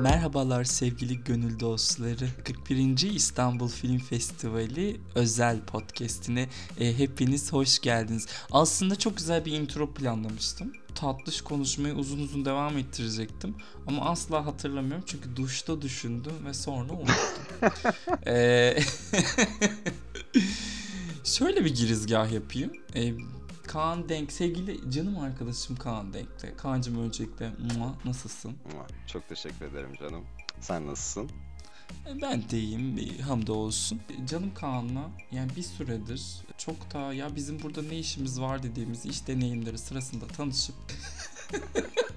Merhabalar sevgili gönül dostları. 41. İstanbul Film Festivali özel podcast'ine e, hepiniz hoş geldiniz. Aslında çok güzel bir intro planlamıştım. Tatlış konuşmayı uzun uzun devam ettirecektim. Ama asla hatırlamıyorum çünkü duşta düşündüm ve sonra unuttum. e, şöyle bir girizgah yapayım. E, Kaan Denk, sevgili canım arkadaşım Kaan Denk'te. Kaan'cım öncelikle mua, nasılsın? Çok teşekkür ederim canım. Sen nasılsın? E, Ben de iyiyim, hamdolsun. Canım Kaan'la yani bir süredir çok da ya bizim burada ne işimiz var dediğimiz iş deneyimleri sırasında tanışıp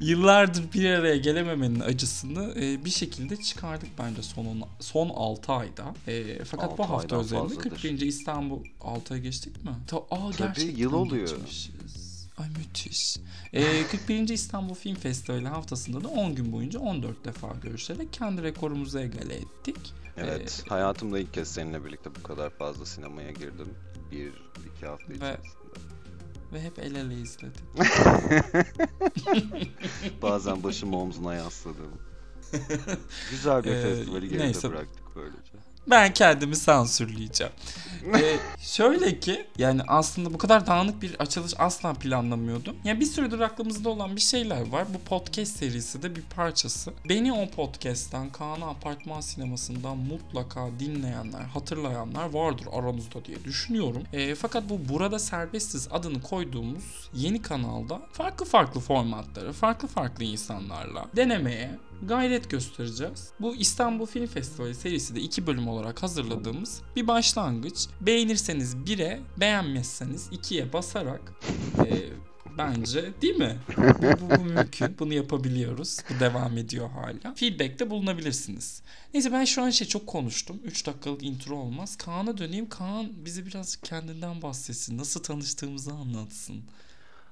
yıllardır bir araya gelememenin acısını e, bir şekilde çıkardık bence son on- son 6 ayda. E, fakat Altı bu hafta özelinde fazladır. 41. İstanbul 6'ya geçtik mi? Ta, aa, Tabii, yıl oluyor. geçmişiz. Ay müthiş. E, 41. İstanbul Film Festivali haftasında da 10 gün boyunca 14 defa görüşerek kendi rekorumuzu egale ettik. Evet. Hayatımda ilk kez seninle birlikte bu kadar fazla sinemaya girdim. Bir, iki hafta içerisinde. Ve hep el ele izledik. Bazen başımı omzuna yasladım. Güzel bir Ee, festivali geride neyse. bıraktık böylece. Ben kendimi sansürleyeceğim. Ee, şöyle ki yani aslında bu kadar dağınık bir açılış asla planlamıyordum. Yani bir süredir aklımızda olan bir şeyler var. Bu podcast serisi de bir parçası. Beni o podcast'ten Kaan'ı apartman sinemasından mutlaka dinleyenler, hatırlayanlar vardır aranızda diye düşünüyorum. Ee, fakat bu Burada Serbestiz adını koyduğumuz yeni kanalda farklı farklı formatları, farklı farklı insanlarla denemeye gayret göstereceğiz. Bu İstanbul Film Festivali serisi de iki bölüm olarak hazırladığımız bir başlangıç. Beğenirseniz 1'e, beğenmezseniz 2'ye basarak e, bence değil mi? Bu, bu, bu mümkün. Bunu yapabiliyoruz. Bu devam ediyor hala. Feedback'te bulunabilirsiniz. Neyse ben şu an şey çok konuştum. 3 dakikalık intro olmaz. Kaan'a döneyim. Kaan bize birazcık kendinden bahsetsin. Nasıl tanıştığımızı anlatsın.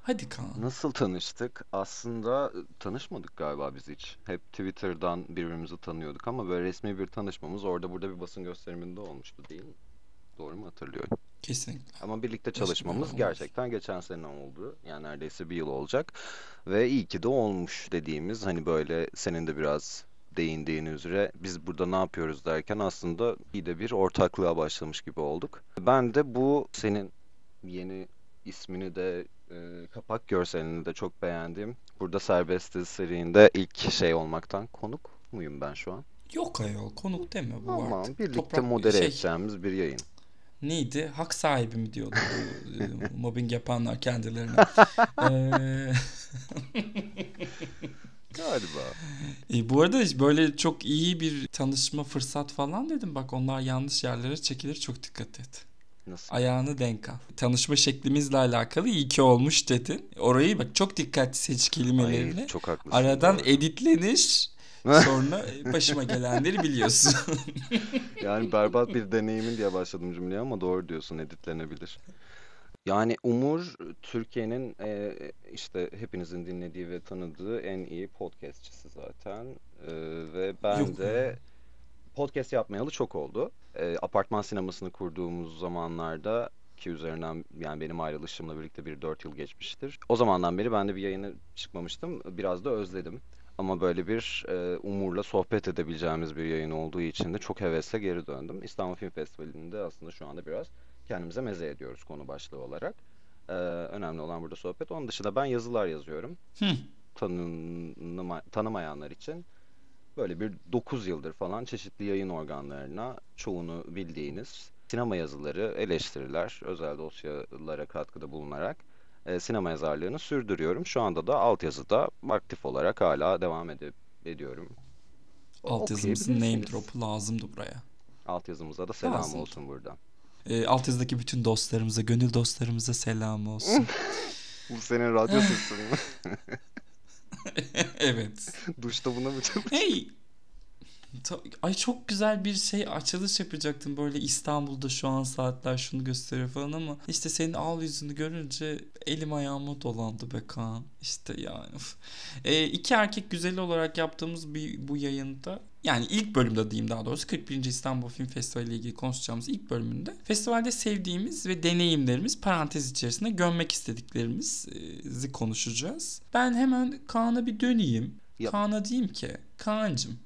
Hadi Kaan. Nasıl tanıştık? Aslında e, tanışmadık galiba biz hiç. Hep Twitter'dan birbirimizi tanıyorduk ama böyle resmi bir tanışmamız orada burada bir basın gösteriminde olmuştu değil mi? Doğru mu hatırlıyorum? Kesinlikle. Ama birlikte çalışmamız olmaz. gerçekten geçen sene oldu. Yani neredeyse bir yıl olacak. Ve iyi ki de olmuş dediğimiz hani böyle senin de biraz değindiğin üzere biz burada ne yapıyoruz derken aslında iyi de bir ortaklığa başlamış gibi olduk. Ben de bu senin yeni ismini de e, kapak görselini de çok beğendim. Burada Serbestiz serinde ilk şey olmaktan konuk muyum ben şu an? Yok ayol konuk deme bu Tamam, artık. birlikte Toprak- modere şey, edeceğimiz bir yayın. Neydi? Hak sahibi mi diyordu bu e, mobbing yapanlar kendilerine. Ee, Galiba. e, bu arada böyle çok iyi bir tanışma fırsat falan dedim. Bak onlar yanlış yerlere çekilir çok dikkat et. Nasıl? Ayağını denk al. Tanışma şeklimizle alakalı iyi ki olmuş dedin. Orayı bak çok dikkatli seç kelimelerini. Ay, çok haklısın. Aradan doğru. editlenir. Sonra başıma gelenleri biliyorsun. Yani berbat bir deneyimin diye başladım cümleye ama doğru diyorsun editlenebilir. Yani Umur Türkiye'nin e, işte hepinizin dinlediği ve tanıdığı en iyi podcastçisi zaten. E, ve ben Yok de. Podcast yapmayalı çok oldu. E, apartman sinemasını kurduğumuz zamanlarda ki üzerinden yani benim ayrılışımla birlikte bir 4 yıl geçmiştir. O zamandan beri ben de bir yayına çıkmamıştım. Biraz da özledim. Ama böyle bir e, Umur'la sohbet edebileceğimiz bir yayın olduğu için de çok hevesle geri döndüm. İstanbul Film Festivali'nde aslında şu anda biraz kendimize meze ediyoruz konu başlığı olarak. E, önemli olan burada sohbet. Onun dışında ben yazılar yazıyorum. Hı. Tanınma, tanımayanlar için böyle bir 9 yıldır falan çeşitli yayın organlarına çoğunu bildiğiniz sinema yazıları, eleştiriler, özel dosyalara katkıda bulunarak e, sinema yazarlığını sürdürüyorum. Şu anda da altyazıda aktif olarak hala devam edip ediyorum. Altyazımızın name drop'u lazımdı buraya. Altyazımıza da selam Lazım. olsun buradan. E, altyazıdaki bütün dostlarımıza, gönül dostlarımıza selam olsun. Bu senin radyo sesin mi? evet. Duşta buna mı çalışıyorsun? Hey. Ay çok güzel bir şey açılış yapacaktım böyle İstanbul'da şu an saatler şunu gösteriyor falan ama işte senin al yüzünü görünce elim ayağıma dolandı be Kaan. İşte yani. E, iki erkek güzeli olarak yaptığımız bir bu yayında yani ilk bölümde diyeyim daha doğrusu 41. İstanbul Film Festivali ile ilgili konuşacağımız ilk bölümünde festivalde sevdiğimiz ve deneyimlerimiz parantez içerisinde gömmek istediklerimizi konuşacağız. Ben hemen Kaan'a bir döneyim. Ya- Kaan'a diyeyim ki Kaan'cım.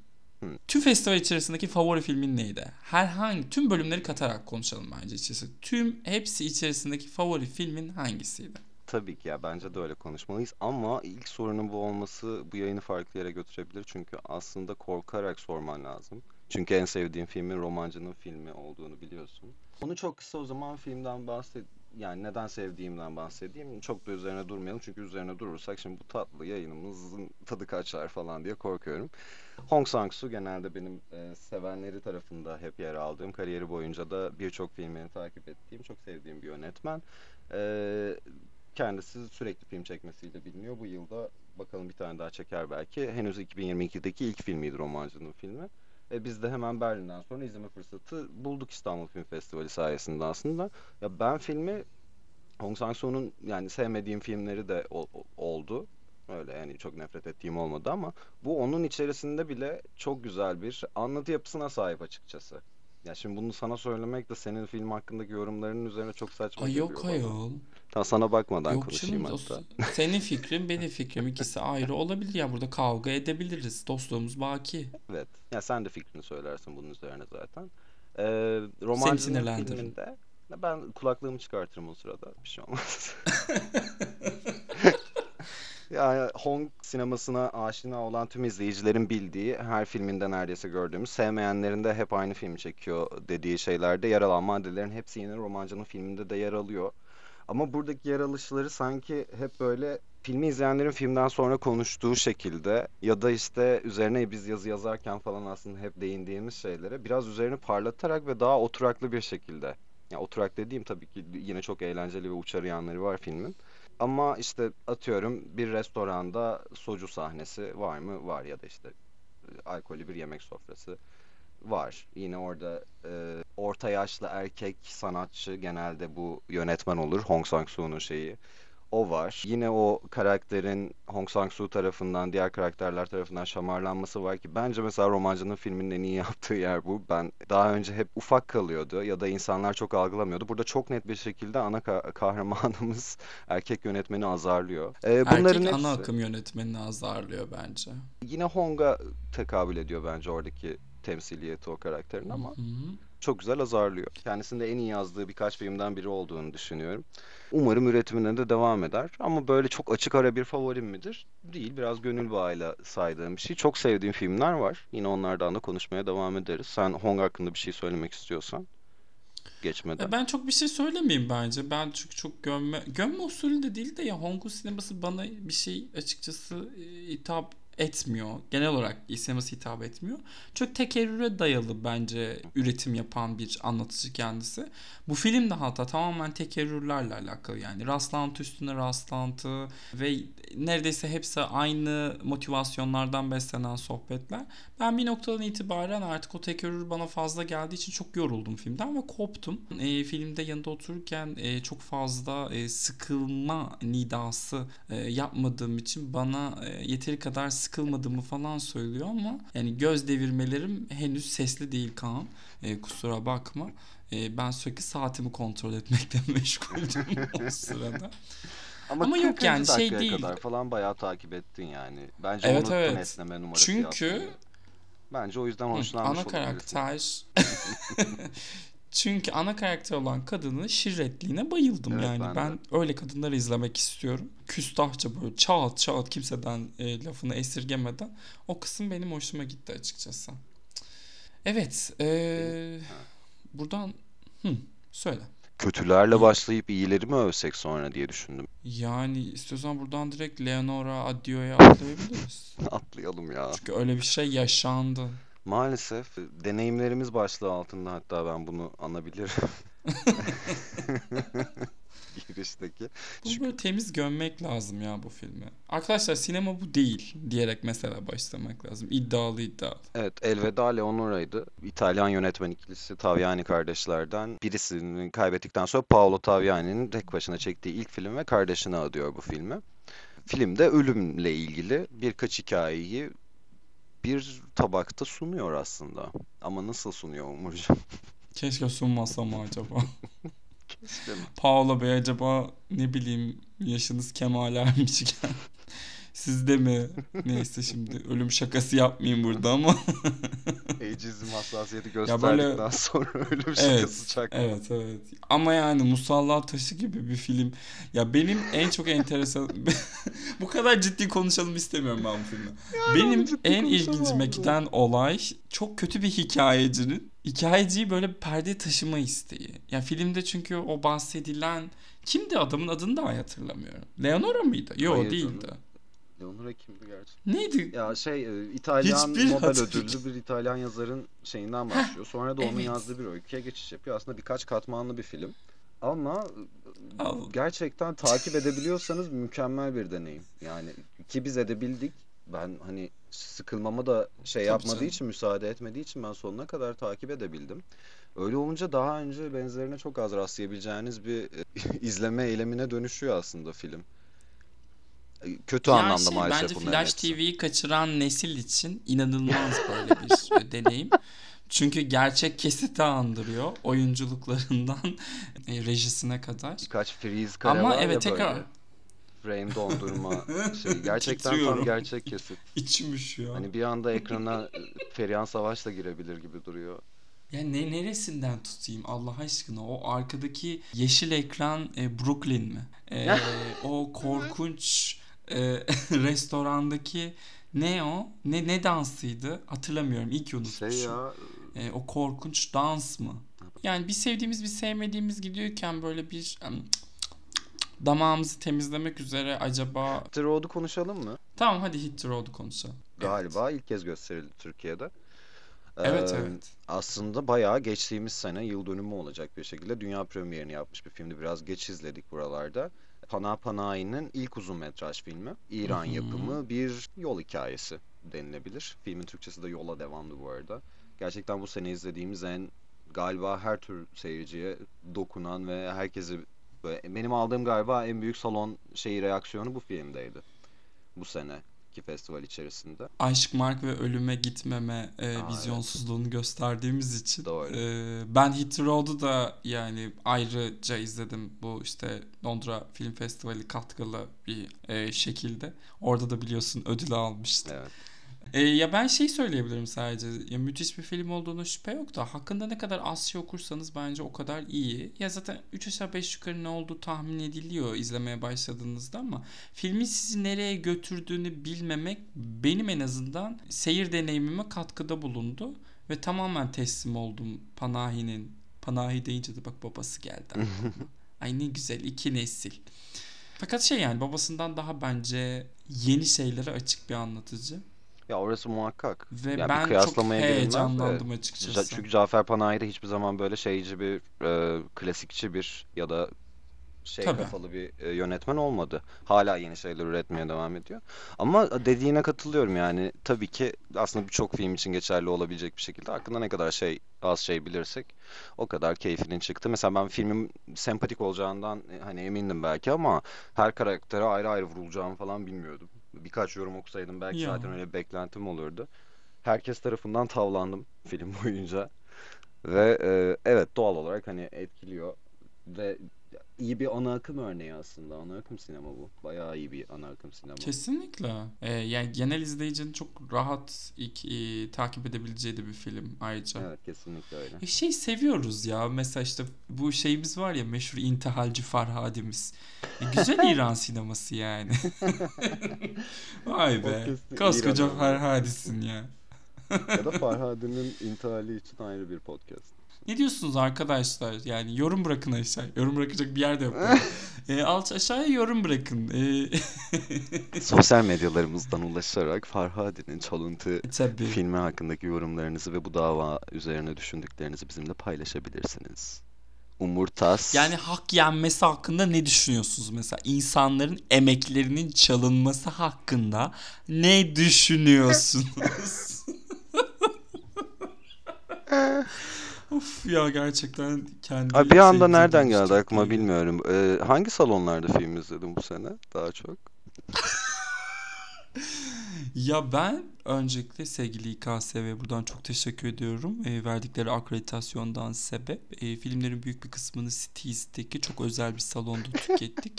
Tüm festival içerisindeki favori filmin neydi? Herhangi tüm bölümleri katarak konuşalım bence içerisi. Tüm hepsi içerisindeki favori filmin hangisiydi? Tabii ki ya bence de öyle konuşmalıyız ama ilk sorunun bu olması bu yayını farklı yere götürebilir çünkü aslında korkarak sorman lazım. Çünkü en sevdiğim filmin romancının filmi olduğunu biliyorsun. Onu çok kısa o zaman filmden bahset yani neden sevdiğimden bahsedeyim. Çok da üzerine durmayalım çünkü üzerine durursak şimdi bu tatlı yayınımızın tadı kaçar falan diye korkuyorum. Hong Sang-soo genelde benim e, sevenleri tarafında hep yer aldığım, kariyeri boyunca da birçok filmini takip ettiğim, çok sevdiğim bir yönetmen. E, kendisi sürekli film çekmesiyle biliniyor. Bu yılda bakalım bir tane daha çeker belki. Henüz 2022'deki ilk filmiydi romancının filmi. E, biz de hemen Berlin'den sonra izleme fırsatı bulduk İstanbul Film Festivali sayesinde aslında. Ya ben filmi Hong Sang-soo'nun yani sevmediğim filmleri de ol- ol- oldu. Öyle yani çok nefret ettiğim olmadı ama bu onun içerisinde bile çok güzel bir anlatı yapısına sahip açıkçası. Ya şimdi bunu sana söylemek de senin film hakkındaki yorumlarının üzerine çok saçma Ay geliyor yok bana. ayol. Tamam sana bakmadan Yok konuşayım canım hatta. dost- senin fikrin benim fikrim ikisi ayrı olabilir ya burada kavga edebiliriz. Dostluğumuz baki. Evet. Ya sen de fikrini söylersin bunun üzerine zaten. Ee, romancının sinirlendiririm. filminde ben kulaklığımı çıkartırım o sırada. Bir şey olmaz. Yani Hong sinemasına aşina olan tüm izleyicilerin bildiği, her filminde neredeyse gördüğümüz, sevmeyenlerin de hep aynı filmi çekiyor dediği şeylerde yer alan maddelerin hepsi yine romancının filminde de yer alıyor. Ama buradaki yer alışları sanki hep böyle filmi izleyenlerin filmden sonra konuştuğu şekilde ya da işte üzerine biz yazı yazarken falan aslında hep değindiğimiz şeylere biraz üzerini parlatarak ve daha oturaklı bir şekilde. Ya oturak dediğim tabii ki yine çok eğlenceli ve uçarı yanları var filmin. Ama işte atıyorum bir restoranda soju sahnesi var mı? Var ya da işte e, alkollü bir yemek sofrası var. Yine orada e, orta yaşlı erkek sanatçı genelde bu yönetmen olur. Hong Sang-soo'nun şeyi. O var. Yine o karakterin Hong Sang-soo tarafından, diğer karakterler tarafından şamarlanması var ki bence mesela romancının filminin en iyi yaptığı yer bu. Ben daha önce hep ufak kalıyordu ya da insanlar çok algılamıyordu. Burada çok net bir şekilde ana ka- kahramanımız erkek yönetmeni azarlıyor. Ee, bunların Erkek ana hepsi akım yönetmenini azarlıyor bence. yine Hong'a tekabül ediyor bence oradaki temsiliyeti o karakterin ama Hı hı. Çok güzel azarlıyor. Kendisinin de en iyi yazdığı birkaç filmden biri olduğunu düşünüyorum. Umarım üretimine de devam eder. Ama böyle çok açık ara bir favorim midir? Değil. Biraz gönül bağıyla saydığım bir şey. Çok sevdiğim filmler var. Yine onlardan da konuşmaya devam ederiz. Sen Hong hakkında bir şey söylemek istiyorsan geçmeden. E Ben çok bir şey söylemeyeyim bence. Ben çünkü çok gömme, gömme usulü de değil de ya Hong Kong sineması bana bir şey açıkçası e, hitap etmiyor. Genel olarak sineması hitap etmiyor. Çok tekerrüre dayalı bence üretim yapan bir anlatıcı kendisi. Bu film de hatta tamamen tekerrürlerle alakalı yani rastlantı üstüne rastlantı ve neredeyse hepsi aynı motivasyonlardan beslenen sohbetler. Ben bir noktadan itibaren artık o tekerrür bana fazla geldiği için çok yoruldum filmden ve koptum. E, filmde yanında otururken e, çok fazla e, sıkılma nidası e, yapmadığım için bana e, yeteri kadar sıkılmadığımı falan söylüyor ama yani göz devirmelerim henüz sesli değil Kaan. E, kusura bakma. E, ben sürekli saatimi kontrol etmekle meşguldüm o sırada. ama yok 40. yani şey değil. kadar falan bayağı takip ettin yani. Bence Evet, unuttun evet. esneme numarası Çünkü yapmayı. Bence o yüzden Hı, hoşlanmış ana olabilirsin. karakter Çünkü ana karakter olan kadının şirretliğine bayıldım Evet, yani. ben. Ben öyle kadınları izlemek istiyorum. Küstahça böyle çağat çağat kimseden e, lafını esirgemeden. O kısım benim hoşuma gitti açıkçası. Evet. e, buradan hı, söyle. Kötülerle başlayıp iyileri mi övsek sonra diye düşündüm. Yani istiyorsan buradan direkt Leonora Adio'ya atlayabiliriz. Atlayalım ya. Çünkü öyle bir şey yaşandı. Maalesef deneyimlerimiz başlığı altında hatta ben bunu anabilirim. Girişteki. Bu Çünkü böyle temiz gömmek lazım ya bu filmi. Arkadaşlar sinema bu değil diyerek mesela başlamak lazım. İddialı iddialı. evet Elveda Leonora'ydı. İtalyan yönetmen ikilisi Taviani kardeşlerden birisini kaybettikten sonra Paolo Taviani'nin tek başına çektiği ilk film ve kardeşine adıyor bu filmi. Filmde ölümle ilgili birkaç hikayeyi bir tabakta sunuyor aslında. Ama nasıl sunuyor Umurcuğum? Keşke sunmasam mı acaba? Keşke mi? Paolo Bey acaba ne bileyim yaşınız kemale ermişken Sizde mi? Neyse şimdi ölüm şakası yapmayayım burada ama. Ageizm hassasiyeti böyle- gösterdikten sonra ölüm şakası çakma. Evet evet. Ama yani Musallat Taşı gibi bir film. Ya benim en çok enteresan... bu kadar ciddi konuşalım istemiyorum ben bu filmi. benim ciddi en ilgincime giden olay çok kötü bir hikayecinin hikayeciyi böyle perde taşıma isteği. Ya filmde çünkü o bahsedilen kimdi adamın adını da hatırlamıyorum. Leonora mıydı? Yok değildi. canım. Leonora kimdi gerçekten? Neydi? Ya şey e, İtalyan Hiçbir Nobel hatır- ödüllü bir İtalyan yazarın şeyinden başlıyor. Sonra da onun evet. yazdığı bir öyküye geçiş yapıyor. Aslında birkaç katmanlı bir film. Ama e, Al. gerçekten takip edebiliyorsanız mükemmel bir deneyim. Yani ki biz edebildik. Ben hani sıkılmama da şey Tabii yapmadığı canım. için, müsaade etmediği için ben sonuna kadar takip edebildim. Öyle olunca daha önce benzerine çok az rastlayabileceğiniz bir e, izleme eylemine dönüşüyor aslında film. Kötü Ya anlamda şey, maalesef bence bunların Flash. TV'yi kaçıran nesil için inanılmaz böyle bir e, deneyim. Çünkü gerçek kesiti andırıyor. Oyunculuklarından e, rejisine kadar. Birkaç freeze kare Ama var ya evet tekrar böyle. Frame dondurma şey. Gerçekten tam gerçek kesit. içim üşüyor. Hani bir anda ekrana e, Ferihan Savaş da girebilir gibi duruyor. Ya ne neresinden tutayım Allah aşkına? O arkadaki yeşil ekran e, Brooklyn mi? E, o korkunç e, restorandaki ne o? Ne ne dansıydı? Hatırlamıyorum. Ki unutmuşum. Şey ya E, o korkunç dans mı? Yani bir sevdiğimiz bir sevmediğimiz gidiyorken böyle bir em, damağımızı temizlemek üzere acaba The Road'u konuşalım mı? tamam hadi Hit the Road'u konuşalım. Galiba ilk kez gösterildi Türkiye'de. Evet Ee, evet. Aslında bayağı geçtiğimiz sene yıl dönümü olacak bir şekilde dünya premierini yapmış bir filmdi. Biraz geç izledik buralarda. Pana Panahi'nin ilk uzun metraj filmi. İran Hı hı. yapımı bir yol hikayesi denilebilir. Filmin Türkçesi de Yola Devamlı bu arada. Gerçekten bu sene izlediğimiz en galiba her tür seyirciye dokunan ve herkesi böyle, benim aldığım galiba en büyük salon şeyi reaksiyonu bu filmdeydi. Bu sene ki festival içerisinde. Aşk, Mark ve Ölüme Gitmeme e, Aa, vizyonsuzluğunu gösterdiğimiz için Doğru. e, ben Hit Road'u da yani ayrıca izledim bu işte Londra Film Festivali katkılı bir e, şekilde. Orada da biliyorsun ödül almıştı. Evet. E, ya ben şey söyleyebilirim sadece. Ya müthiş bir film olduğuna şüphe yok da hakkında ne kadar az şey okursanız bence o kadar iyi. Ya zaten 3 aşağı 5 yukarı ne olduğu tahmin ediliyor izlemeye başladığınızda ama filmin sizi nereye götürdüğünü bilmemek benim en azından seyir deneyimime katkıda bulundu ve tamamen teslim oldum Panahi'nin. Panahi deyince de bak babası geldi. Ay ne güzel iki nesil. Fakat şey yani babasından daha bence yeni şeylere açık bir anlatıcı. Ya orası muhakkak. Ve Yani ben çok de. heyecanlandım Ca- açıkçası. Çünkü Cafer Panahi de hiçbir zaman böyle şeyci bir, e, klasikçi bir ya da şey Tabii. kafalı bir e, yönetmen olmadı. Hala yeni şeyler üretmeye devam ediyor. Ama dediğine katılıyorum yani. Tabii ki aslında birçok film için geçerli olabilecek bir şekilde hakkında ne kadar şey az şey bilirsek o kadar keyfinin çıktı. Mesela ben filmin sempatik olacağından e, hani emindim belki ama her karaktere ayrı ayrı vurulacağımı falan bilmiyordum. Birkaç yorum okusaydım belki Ya. zaten öyle bir beklentim olurdu. Herkes tarafından tavlandım film boyunca. Ve e, evet doğal olarak hani etkiliyor. Ve iyi bir ana akım örneği aslında. Ana akım sinema bu. Bayağı iyi bir ana akım sinema. Kesinlikle. Ee, yani genel izleyicinin çok rahat ilk, e, takip edebileceği de bir film ayrıca. Evet kesinlikle öyle. E, Şey seviyoruz ya. Mesela işte bu şeyimiz var ya meşhur intihalci Farhadimiz. E, güzel İran sineması yani. Vay be. Koskoca. Farhadisin ya. ya da Farhadi'nin intihali için ayrı bir podcast. Ne diyorsunuz arkadaşlar? Yani yorum bırakın aşağı. Yorum bırakacak bir yer de yok. e, alt aşağıya yorum bırakın. E, Sosyal medyalarımızdan ulaşarak Farhadi'nin çalıntı tabii. filmi hakkındaki yorumlarınızı ve bu dava üzerine düşündüklerinizi bizimle paylaşabilirsiniz. Umurtas. Yani hak yenmesi hakkında ne düşünüyorsunuz mesela? İnsanların emeklerinin çalınması hakkında ne düşünüyorsunuz? of ya gerçekten kendi Ay, bir anda nereden geldi dönüştük aklıma bilmiyorum. Ee, hangi salonlarda film izledin bu sene daha çok? Ya ben öncelikle sevgili İKSV buradan çok teşekkür ediyorum. E, verdikleri akreditasyondan sebep. E, filmlerin büyük bir kısmını Cities'teki çok özel bir salonda tükettik.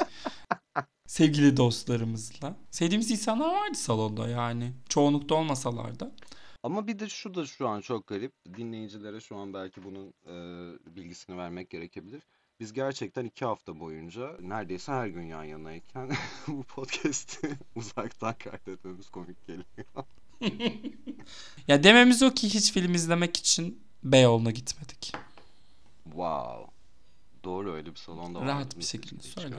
sevgili dostlarımızla. Sevdiğimiz insanlar vardı salonda yani. Çoğunlukta olmasalar da. Ama bir de şu da şu an çok garip. Dinleyicilere şu an belki bunun e, bilgisini vermek gerekebilir. Biz gerçekten iki hafta boyunca neredeyse her gün yan yanayken bu podcast'i uzaktan kaydetmemiz komik geliyor. Ya dememiz o ki hiç film izlemek için Beyoğlu'na gitmedik. Wow. Doğru öyle bir salonda Rahat vardı. bir şekilde söyle.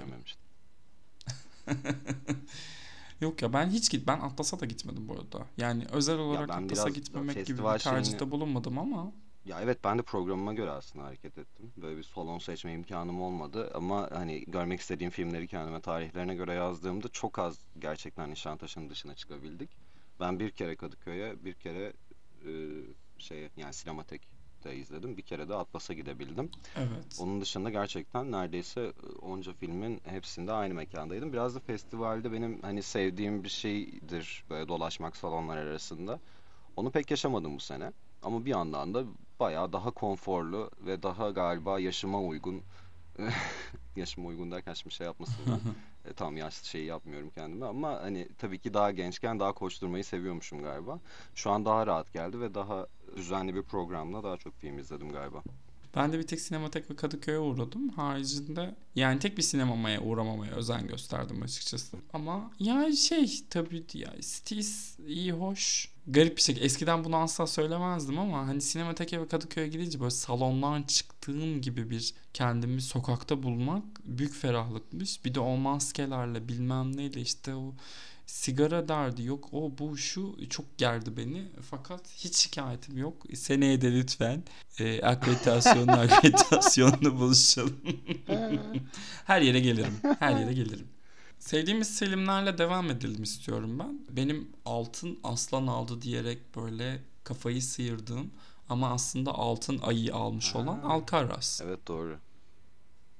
Yok ya ben hiç git ben Atlas'a da gitmedim bu arada. Yani özel olarak ben Atlas'a biraz gitmemek gibi festival bir tercihte şeyini- bulunmadım ama Ya evet ben de programıma göre aslında hareket ettim. Böyle bir salon seçme imkanım olmadı ama hani görmek istediğim filmleri kendime tarihlerine göre yazdığımda çok az gerçekten Nişantaşı'nın dışına çıkabildik. Ben bir kere Kadıköy'e, bir kere e, şeye yani Sinematek'te izledim. Bir kere de Atlas'a gidebildim. evet. Onun dışında gerçekten neredeyse onca filmin hepsinde aynı mekandaydım. Biraz da festivalde benim hani sevdiğim bir şeydir böyle dolaşmak salonlar arasında. Onu pek yaşamadım bu sene. Ama bir yandan da bayağı daha konforlu ve daha galiba yaşıma uygun yaşıma uygun derken şimdi şey yapmasınlar. E, tam yaşlı şeyi yapmıyorum kendime ama hani tabii ki daha gençken daha koşturmayı seviyormuşum galiba. Şu an daha rahat geldi ve daha düzenli bir programla daha çok film izledim galiba. Ben de bir tek sinematek ve Kadıköy'e uğradım. Haricinde yani tek bir sinemamaya uğramamaya özen gösterdim açıkçası. Ama ya şey tabii ya Stis iyi hoş. Garip bir şekilde eskiden bunu asla söylemezdim ama hani sinemateke ve Kadıköy'e gidince böyle salondan çıktığım gibi bir kendimi sokakta bulmak büyük ferahlıkmış. Bir de o maskelerle bilmem neyle işte o sigara derdi yok o bu şu çok gerdi beni. Fakat hiç şikayetim yok. Seneye de lütfen e, akreditasyonla akreditasyonla buluşalım. Her yere gelirim her yere gelirim sevdiğimiz filmlerle devam edelim istiyorum ben benim altın aslan aldı diyerek böyle kafayı sıyırdığım ama aslında altın ayı almış olan Ha. Alcaraz Evet doğru.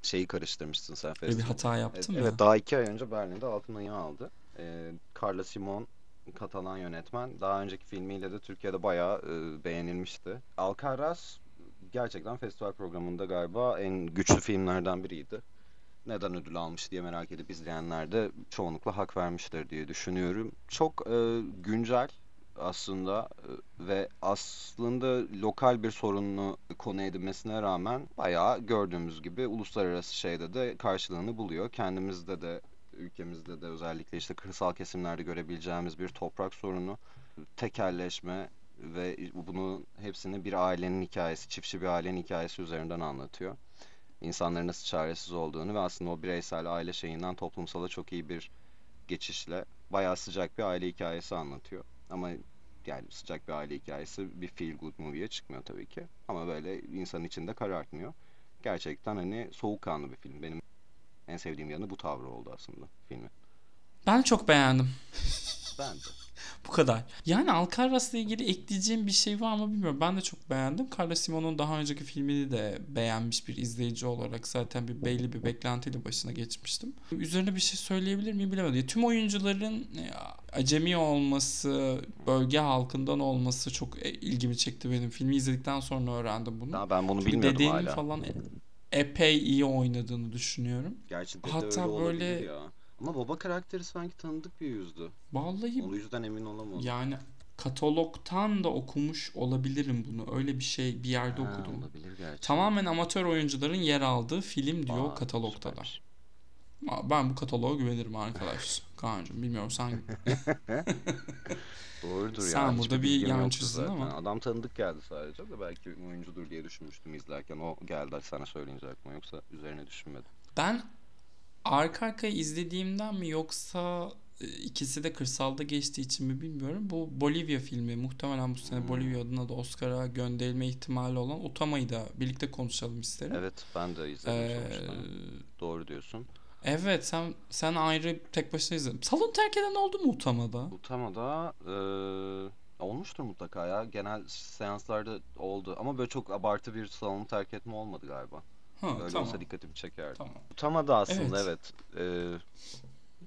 Şeyi karıştırmışsın sen böyle bir hata Evet, yaptım ya evet daha iki ay önce Berlin'de Altın Ayı aldı. Ee, Carla Simon Katalan yönetmen. Daha önceki filmiyle de Türkiye'de bayağı e, beğenilmişti. Alcaraz gerçekten festival programında galiba en güçlü filmlerden biriydi. Neden ödül almış diye merak edip izleyenler de çoğunlukla hak vermiştir diye düşünüyorum. Çok e, güncel aslında e, ve aslında lokal bir sorununu konu edinmesine rağmen bayağı gördüğümüz gibi uluslararası şeyde de karşılığını buluyor. Kendimizde de ülkemizde de özellikle işte kırsal kesimlerde görebileceğimiz bir toprak sorunu, tekelleşme ve bunu hepsini bir ailenin hikayesi, çiftçi bir ailenin hikayesi üzerinden anlatıyor. İnsanların nasıl çaresiz olduğunu ve aslında o bireysel aile şeyinden toplumsala çok iyi bir geçişle bayağı sıcak bir aile hikayesi anlatıyor. Ama yani sıcak bir aile hikayesi bir feel good movie'ye çıkmıyor tabii ki. Ama böyle insanın içinde karartmıyor. Gerçekten hani soğukkanlı bir film. Benim en sevdiğim yanı bu tavrı oldu aslında filmin. ben çok beğendim Ben de. Bu kadar. Yani Alcaraz'la ilgili ekleyeceğim bir şey var mı bilmiyorum. Ben de çok beğendim. Carla Simon'un daha önceki filmini de beğenmiş bir izleyici olarak zaten bir belli bir beklentiyle başına geçmiştim. Üzerine bir şey söyleyebilir miyim bilemedim. Ya, tüm oyuncuların e, acemi olması, bölge halkından olması çok e, ilgimi çekti benim. Filmi izledikten sonra öğrendim bunu. Daha ben bunu Çünkü bilmiyordum hala. falan e- epey iyi oynadığını düşünüyorum. Gerçi Hatta böyle- ya. Ama baba karakteri sanki tanıdık bir yüzdü. Vallahi O yüzden emin olamadım. Yani katalogtan da okumuş olabilirim bunu. Öyle bir şey bir yerde Ha, okudum. olabilir gerçi. Tamamen amatör oyuncuların yer aldığı film diyor Aa, katalogda da. süpermiş. Ama Ben bu kataloğa güvenirim arkadaş. Kaan'cığım bilmiyorum sen Doğrudur Sen ya. burada hiçbir bir bilgim yan yoktu çizdin zaten. ama. Adam tanıdık geldi sadece de belki oyuncudur diye düşünmüştüm izlerken. O geldi sana söyleyince aklıma yoksa üzerine düşünmedim. ben arka arkaya izlediğimden mi yoksa e, ikisi de kırsalda geçtiği için mi bilmiyorum. Bu Bolivya filmi muhtemelen bu sene Hmm. Bolivya adına da Oscar'a gönderilme ihtimali olan Utama'yı da birlikte konuşalım isterim. Evet ben de izledim Ee, sonuçta. Doğru diyorsun. Evet sen sen ayrı tek başına izledin. Salon terk eden oldu mu Utama'da? Utama'da eee, olmuştur mutlaka ya. Genel seanslarda oldu. Ama böyle çok abartı bir salonu terk etme olmadı galiba. Ha Öyle tamam. olsa dikkatimi çekerdi. Tamam. Utama'da aslında Evet. evet. Eee,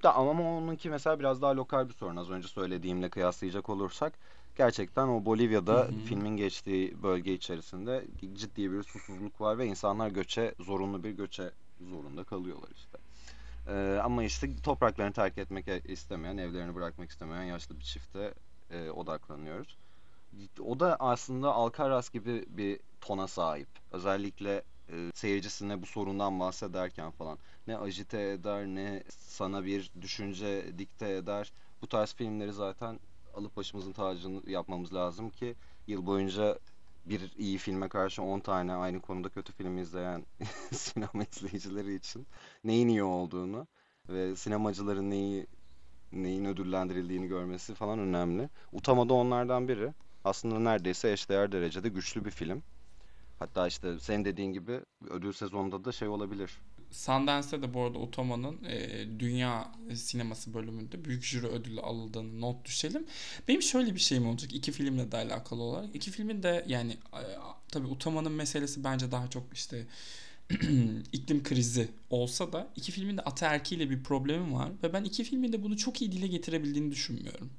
da ama onunki mesela biraz daha lokal bir sorun. Az önce söylediğimle kıyaslayacak olursak gerçekten o Bolivya'da Hı hı. filmin geçtiği bölge içerisinde ciddi bir susuzluk var ve insanlar göçe zorunlu bir göçe zorunda kalıyorlar işte. Ee, ama işte topraklarını terk etmek istemeyen, evlerini bırakmak istemeyen yaşlı bir çifte e, odaklanıyoruz. O da aslında Alcaraz gibi bir tona sahip. Özellikle e, seyircisine bu sorundan bahsederken falan ne ajite eder ne sana bir düşünce dikte eder. Bu tarz filmleri zaten alıp başımızın tacını yapmamız lazım ki yıl boyunca bir iyi filme karşı 10 tane aynı konuda kötü film izleyen sinema izleyicileri için neyin iyi olduğunu ve sinemacıların neyi neyin ödüllendirildiğini görmesi falan önemli. Utama da onlardan biri. Aslında neredeyse eşdeğer derecede güçlü bir film. Hatta işte sen dediğin gibi ödül sezonunda da şey olabilir. Sundance'de de bu arada Utama'nın e, dünya sineması bölümünde büyük jüri ödülü alındığını not düşelim. Benim şöyle bir şeyim olacak iki filmle de alakalı olarak. İki filmin de yani e, tabii Utama'nın meselesi bence daha çok işte iklim krizi olsa da iki filmin de ataerkiyle bir problemi var ve ben iki filmin de bunu çok iyi dile getirebildiğini düşünmüyorum.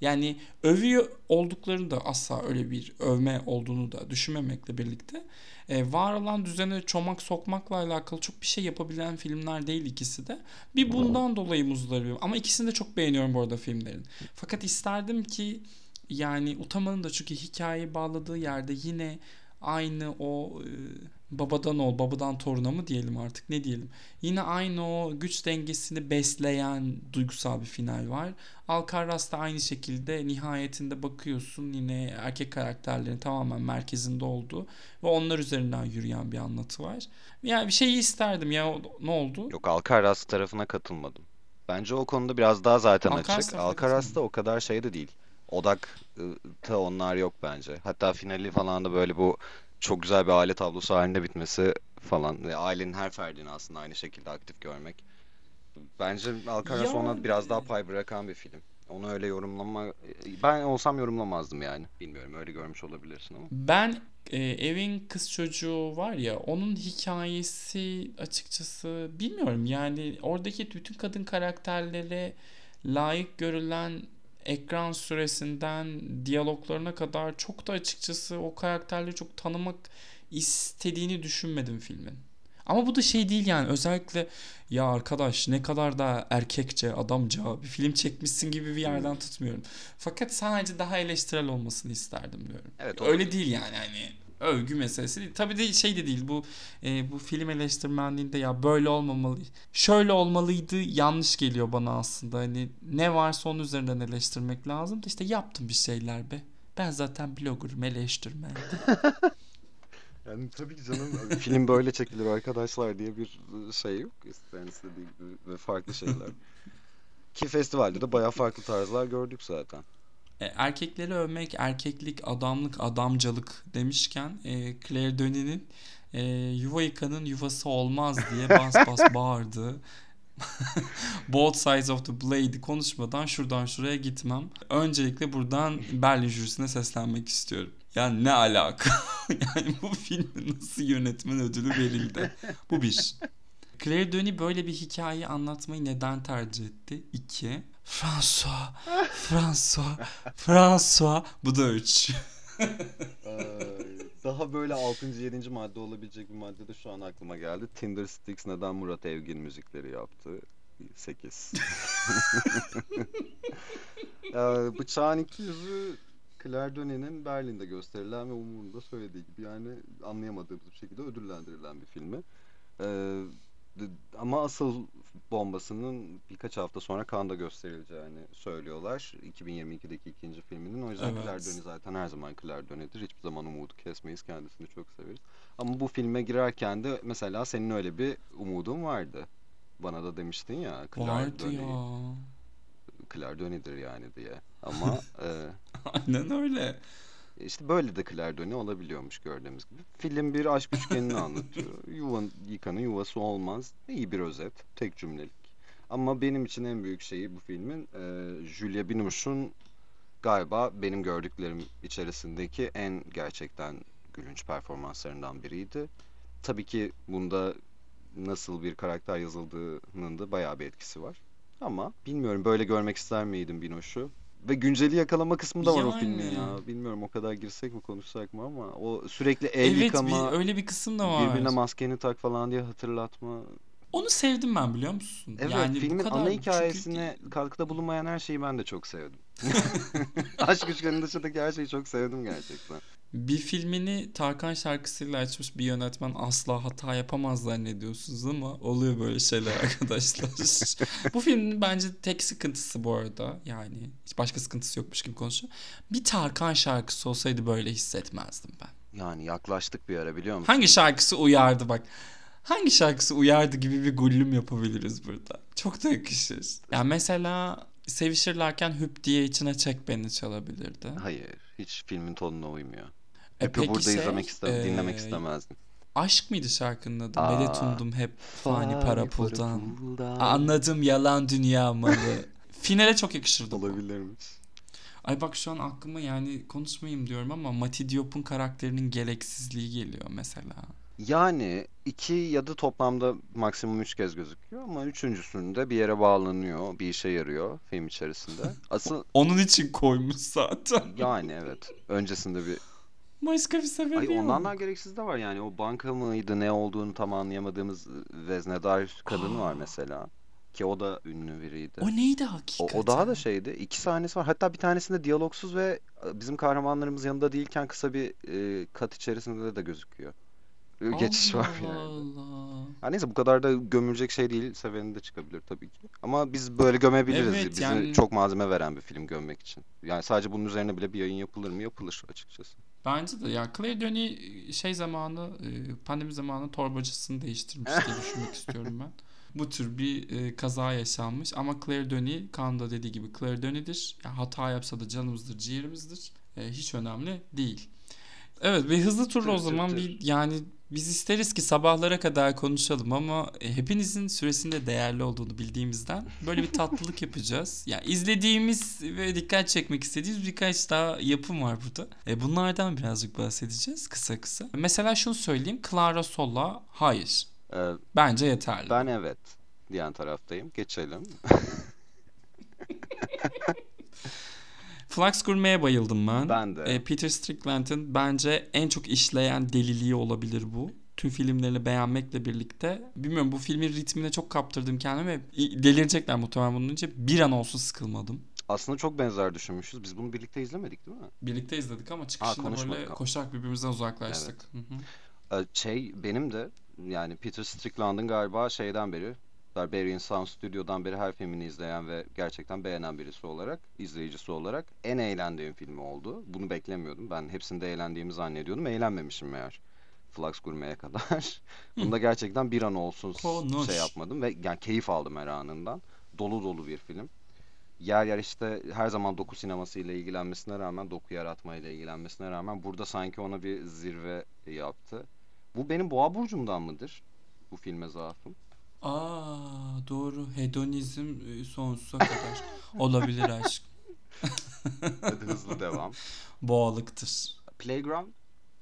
Yani övüyor olduklarını da asla öyle bir övme olduğunu da düşünmemekle birlikte e, var olan düzene çomak sokmakla alakalı çok bir şey yapabilen filmler değil ikisi de. Bir bundan dolayı muzdaribim. Ama ikisini de çok beğeniyorum bu arada filmlerin. Fakat isterdim ki yani Utama'nın da çünkü hikayeyi bağladığı yerde yine aynı o e, babadan ol, babadan toruna mı diyelim artık ne diyelim. Yine aynı o güç dengesini besleyen duygusal bir final var. Alcaraz da aynı şekilde nihayetinde bakıyorsun yine erkek karakterlerin tamamen merkezinde olduğu ve onlar üzerinden yürüyen bir anlatı var. Yani bir şeyi isterdim ya ne oldu? Yok Alcaraz tarafına katılmadım. Bence o konuda biraz daha zaten Alcaraz açık. tarafına Alcaraz'da o kadar şey de değil. Odak da onlar yok bence. Hatta finali falan da böyle bu çok güzel bir aile tablosu halinde bitmesi falan ve ailenin her ferdini aslında aynı şekilde aktif görmek. Bence Alcaraz ona biraz daha pay bırakan bir film. Onu öyle yorumlama ben olsam yorumlamazdım yani. Bilmiyorum öyle görmüş olabilirsin ama. Ben e, evin kız çocuğu var ya onun hikayesi açıkçası bilmiyorum yani oradaki bütün kadın karakterlere layık görülen ekran süresinden diyaloglarına kadar çok da açıkçası o karakterleri çok tanımak istediğini düşünmedim filmin. Ama bu da şey değil yani özellikle ya arkadaş ne kadar da erkekçe adamca bir film çekmişsin gibi bir yerden tutmuyorum. Fakat sadece daha eleştirel olmasını isterdim diyorum. Evet Öyle değil yani hani övgü meselesi değil. Tabii de şey de değil bu e, bu film eleştirmenliğinde ya böyle olmamalı şöyle olmalıydı yanlış geliyor bana aslında. Hani ne varsa onun üzerinden eleştirmek lazım da işte yaptım bir şeyler be. Ben zaten bloggerım eleştirmen. Yani tabii ki canım film böyle çekilir arkadaşlar diye bir şey yok. İsteyen istediği gibi ve farklı şeyler. Ki festivalde de bayağı farklı tarzlar gördük zaten. E, erkekleri övmek, erkeklik, adamlık, adamcalık demişken e, Claire Denis'in e, yuva yıkanın yuvası olmaz diye bas bas bağırdı. Both Sides of the Blade konuşmadan şuradan şuraya gitmem. Öncelikle buradan Berlin jürisine seslenmek istiyorum. Yani ne alaka? yani bu filmin nasıl yönetmen ödülü verildi? Bu bir. Claire Denis böyle bir hikayeyi anlatmayı neden tercih etti? İki. François, François, François. Bu da üç. Daha böyle 6. 7. madde olabilecek bir madde de şu an aklıma geldi. Tinder Sticks neden Murat Evgin müzikleri yaptı? 8. Bıçağın iki yüzü Claire Denis'in Berlin'de gösterilen ve Umur'un da söylediği gibi yani anlayamadığımız bir şekilde ödüllendirilen bir filmi. Ee, ama asıl bombasının birkaç hafta sonra Cannes'da gösterileceğini söylüyorlar. 2022'deki ikinci filminin. O yüzden Evet. Claire Denis zaten her zaman Claire Denis'dir. Hiçbir zaman umudu kesmeyiz. Kendisini çok severiz. Ama bu filme girerken de mesela senin öyle bir umudun vardı. Bana da demiştin ya Claire Vardı ya. Claire Denis'dir yani diye. Ama e, Aynen öyle. İşte böyle de Denis olabiliyormuş gördüğümüz gibi. Film bir aşk üçgenini anlatıyor. Yuvan yıkanın yuvası olmaz. İyi bir özet. Tek cümlelik. Ama benim için en büyük şeyi bu filmin e, Julia Binoche'un galiba benim gördüklerim içerisindeki en gerçekten gülünç performanslarından biriydi. Tabii ki bunda nasıl bir karakter yazıldığının da bayağı bir etkisi var. Ama bilmiyorum böyle görmek ister miydim Binoche'u? Ve günceli yakalama kısmı da var o filmin Yani. ya. Bilmiyorum o kadar girsek mi konuşsak mı ama o sürekli el Evet yıkama, bir, öyle bir kısım da var. birbirine maskeni tak falan diye hatırlatma Onu sevdim ben biliyor musun? Evet, yani bu filmin kadar ana çünkü- hikayesine katkıda bulunmayan her şeyi ben de çok sevdim. Aşk üçgenin dışındaki her şeyi çok sevdim gerçekten. Bir filmini Tarkan şarkısıyla açmış bir yönetmen asla hata yapamaz zannediyorsunuz ama oluyor böyle şeyler arkadaşlar. bu filmin bence tek sıkıntısı bu arada yani hiç başka sıkıntısı yokmuş gibi konuşuyor. Bir Tarkan şarkısı olsaydı böyle hissetmezdim ben. Yani yaklaştık bir ara biliyor musun? Hangi şarkısı uyardı bak. Hangi şarkısı uyardı gibi bir gullüm yapabiliriz burada. Çok da yakışır. Ya mesela sevişirlerken hüp diye içine çek beni çalabilirdi. Hayır, hiç filmin tonuna uymuyor. E Hep'i peki burada şey, izlemek istem dinlemek istemezdim. Aşk mıydı şarkının adı? Aa. Medet umdum hep fani para puldan. Anladım yalan dünya malı. Finale çok yakışırdı. Olabilirmiş. Ay bak şu an aklıma yani konuşmayayım diyorum ama Mati Diop'un karakterinin gereksizliği geliyor mesela. Yani iki ya da toplamda maksimum üç kez gözüküyor ama üçüncüsünde bir yere bağlanıyor, bir işe yarıyor film içerisinde. Asıl Onun için koymuş zaten. yani evet. Öncesinde bir Başka bir sebebi Ay yok. ondan daha gereksiz de var yani o banka mıydı ne olduğunu tam anlayamadığımız veznedar kadın var mesela. Ki o da ünlü biriydi. O neydi O, hakikaten? o daha da şeydi. İki sahnesi var. Hatta bir tanesinde diyalogsuz ve e, bizim kahramanlarımız yanında değilken kısa bir e, kat içerisinde de gözüküyor. E, Geçiş var Allah yani. Allah. Ha neyse bu kadar da gömülecek şey değil. Seveni de çıkabilir tabii ki. Ama biz böyle gömebiliriz. Evet, Bize yani- çok malzeme veren bir film gömmek için. Yani sadece bunun üzerine bile bir yayın yapılır mı? Yapılır açıkçası. Bence de ya Claire Denis şey zamanı e, pandemi zamanı torbacısını değiştirmiş diye düşünmek istiyorum ben. Bu tür bir e, kaza yaşanmış ama Claire Denis Kaan'da dediği gibi Claire Denis'dir. Ya hata yapsa da canımızdır, ciğerimizdir. E, hiç önemli değil. Evet bir hızlı tur o zaman bir yani biz isteriz ki sabahlara kadar konuşalım ama e, hepinizin süresinde değerli olduğunu bildiğimizden böyle bir tatlılık yapacağız. Ya izlediğimiz ve dikkat çekmek istediğimiz birkaç daha yapım var burada. E, bunlardan birazcık bahsedeceğiz kısa kısa. Mesela şunu söyleyeyim. Clara Sola hayır. Ee, Bence yeterli. ben evet diyen taraftayım. Geçelim. Flux Gourmet'e bayıldım ben. Ben de. E, Peter Strickland'ın bence en çok işleyen deliliği olabilir bu. Tüm filmlerini beğenmekle birlikte. Bilmiyorum bu filmin ritmine çok kaptırdım kendimi. ve Delirecekler muhtemelen bunun için. Bir an olsun sıkılmadım. Aslında çok benzer düşünmüşüz. Biz bunu birlikte izlemedik değil mi? Birlikte izledik ama çıkışında konuşmadık böyle ama. koşarak birbirimizden uzaklaştık. Hı hı. Ee, Şey benim de yani Peter Strickland'ın galiba şeyden beri Barbarian Sound Studio'dan beri her filmini izleyen ve gerçekten beğenen birisi olarak, izleyicisi olarak en eğlendiğim filmi oldu. Bunu beklemiyordum. Ben hepsinde eğlendiğimi zannediyordum. Eğlenmemişim meğer. Flux Gourmet'e kadar. Bunda gerçekten bir an olsun Konuş. şey yapmadım ve yani keyif aldım her anından. Dolu dolu bir film. Yer yer işte her zaman doku sineması ile ilgilenmesine rağmen, doku yaratma ile ilgilenmesine rağmen burada sanki ona bir zirve yaptı. Bu benim boğa burcumdan mıdır? Bu filme zaafım. Aa doğru. Hedonizm e, sonsuza kadar olabilir aşk. Hadi hızlı devam. Boğalıktır. Playground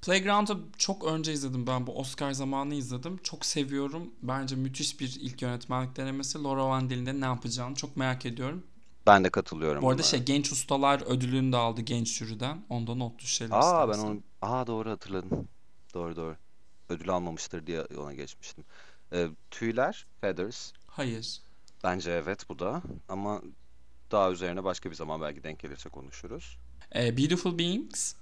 Playground'ı çok önce izledim ben bu Oscar zamanı izledim. Çok seviyorum. Bence müthiş bir ilk yönetmenlik denemesi. Laura Van Dill'in de ne yapacağını çok merak ediyorum. ben de katılıyorum. Bu arada buna. şey genç ustalar ödülünü de aldı genç jüriden. Onda not düşelim Aa ben istersen. onu Aa doğru hatırladım. Doğru doğru. Ödül almamıştır diye ona geçmiştim. Ee, tüyler, Feathers. Hayır. Bence evet bu da ama daha üzerine başka bir zaman belki denk gelirse konuşuruz. Ee, Beautiful Beings.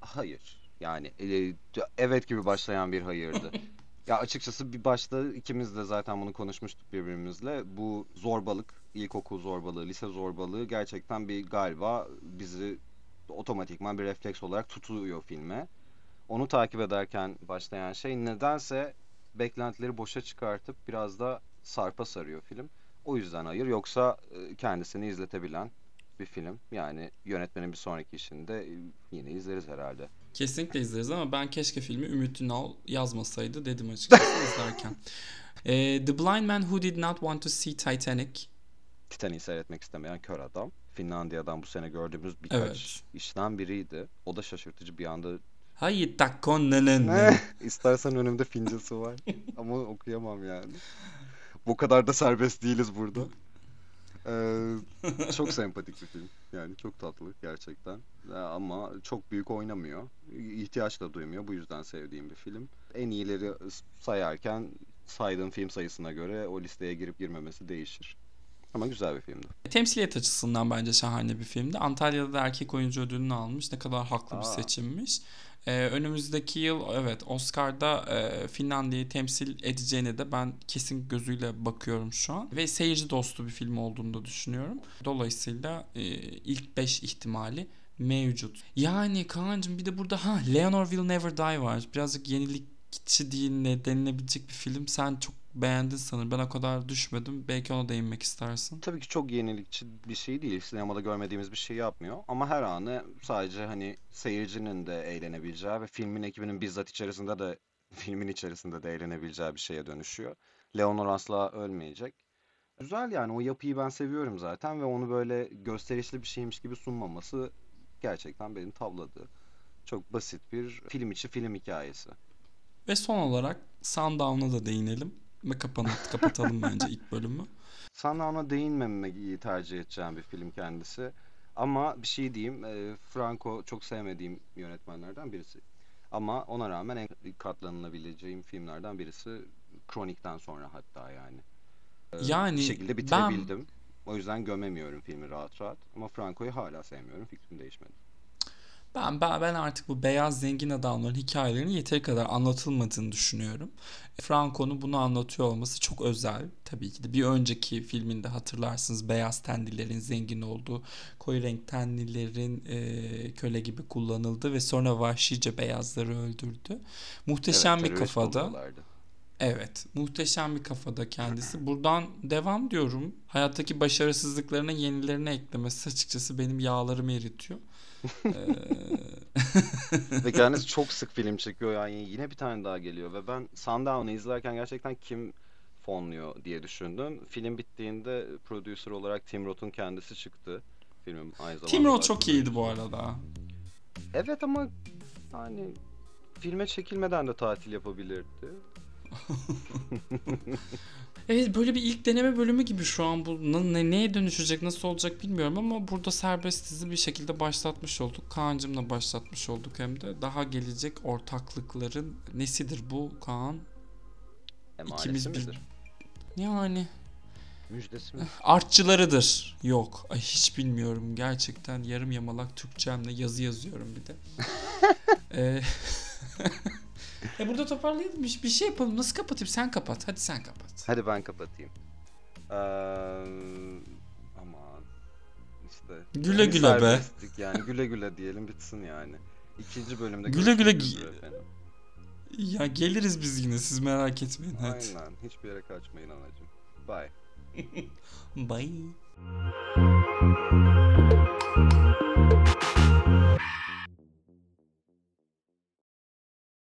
Hayır. Yani e, evet gibi başlayan bir hayırdı. Ya açıkçası bir başta ikimiz de zaten bunu konuşmuştuk birbirimizle. Bu zorbalık, ilkokul zorbalığı, lise zorbalığı gerçekten bir galiba bizi otomatikman bir refleks olarak tutuyor filme. Onu takip ederken başlayan şey nedense beklentileri boşa çıkartıp biraz da sarpa sarıyor film. O yüzden hayır. Yoksa e, kendisini izletebilen bir film. Yani yönetmenin bir sonraki işinde e, yine izleriz herhalde. Kesinlikle izleriz ama ben keşke filmi Ümit Ünal yazmasaydı dedim açıkçası izlerken. Ee, The Blind Man Who Did Not Want to See Titanic. Titanic'i seyretmek istemeyen kör adam. Finlandiya'dan bu sene gördüğümüz birkaç Evet. işten biriydi. O da şaşırtıcı bir anda. Hayır takkonenen. İstersen önümde fincası var. Ama okuyamam yani. Bu kadar da serbest değiliz burada. Ee, çok sempatik bir film. Yani çok tatlı gerçekten. Ee, ama çok büyük oynamıyor. İhtiyaç da duymuyor. Bu yüzden sevdiğim bir film. En iyileri sayarken saydığım film sayısına göre o listeye girip girmemesi değişir. Ama güzel bir filmdi. Temsiliyet açısından bence şahane bir filmdi. Antalya'da da erkek oyuncu ödülünü almış. Ne kadar haklı bir Aa. seçimmiş. Ee, önümüzdeki yıl evet Oscar'da e, Finlandiya'yı temsil edeceğine de ben kesin gözüyle bakıyorum şu an. Ve seyirci dostu bir film olduğunu da düşünüyorum. Dolayısıyla e, ilk 5 ihtimali mevcut. Yani Kaan'cığım bir de burada ha Leonor Will Never Die var. Birazcık yenilikçi değil ne denilebilecek bir film. Sen çok beğendin sanırım. Ben o kadar düşmedim. Belki ona değinmek istersin. Tabii ki çok yenilikçi bir şey değil. Sinemada görmediğimiz bir şey yapmıyor. Ama her anı sadece hani seyircinin de eğlenebileceği ve filmin ekibinin bizzat içerisinde de filmin içerisinde de eğlenebileceği bir şeye dönüşüyor. Leonor asla ölmeyecek. Güzel yani o yapıyı ben seviyorum zaten ve onu böyle gösterişli bir şeymiş gibi sunmaması gerçekten benim tavladığı çok basit bir film içi film hikayesi. Ve son olarak Sundown'a da değinelim. Ve kapanıp kapatalım bence ilk bölümü. Sana ona değinmemeyi tercih edeceğim bir film kendisi. Ama bir şey diyeyim, e, Franco çok sevmediğim yönetmenlerden birisi. Ama ona rağmen en katlanılabileceğim filmlerden birisi. Kronik'ten sonra hatta yani. E, Yani bir şekilde ben- bitirebildim. O yüzden gömemiyorum filmi rahat rahat. Ama Franco'yu hala sevmiyorum. Fikrim değişmedi. Ben, ben, ben artık bu beyaz zengin adamların hikayelerinin yeteri kadar anlatılmadığını düşünüyorum. Franco'nun bunu anlatıyor olması çok özel. Tabii ki de bir önceki filminde hatırlarsınız beyaz tenlilerin zengin olduğu, koyu renk tenlilerin e, köle gibi kullanıldı ve sonra vahşice beyazları öldürdü. Muhteşem Evet, bir kafada. oluyorlardı. Evet, muhteşem bir kafada kendisi. Buradan devam diyorum. Hayattaki başarısızlıklarına yenilerini eklemesi açıkçası benim yağlarımı eritiyor. Ee, Ve kendisi çok sık film çekiyor yani yine bir tane daha geliyor ve ben Sundown'u izlerken gerçekten kim fonluyor diye düşündüm. Film bittiğinde producer olarak Tim Roth'un kendisi çıktı. Filmin aynı zamanda Tim Roth çok iyiydi bu arada. Evet ama hani filme çekilmeden de tatil yapabilirdi. Evet böyle bir ilk deneme bölümü gibi şu an bu ne, neye dönüşecek nasıl olacak bilmiyorum ama burada serbest dizi bir şekilde başlatmış olduk. Kaan'cımla başlatmış olduk hem de. Daha gelecek ortaklıkların nesidir bu Kaan? Emanesi İkimiz bir- midir? Yani Müjdesi mi? artçılarıdır. Yok. Ay hiç bilmiyorum. Gerçekten yarım yamalak Türkçemle yazı yazıyorum bir de. Ee, e burada toparlayalım. Bir, bir şey yapalım. Nasıl kapatayım? Sen kapat. Hadi sen kapat. Hadi ben kapatayım. Ee, aman işte. Güle yani güle be. Yani güle güle diyelim bitsin yani. İkinci bölümde Güle güle. Ya geliriz biz yine. Siz merak etmeyin. Hadi. Aynen. Hiçbir yere kaçmayın anacığım. Bye. Bye.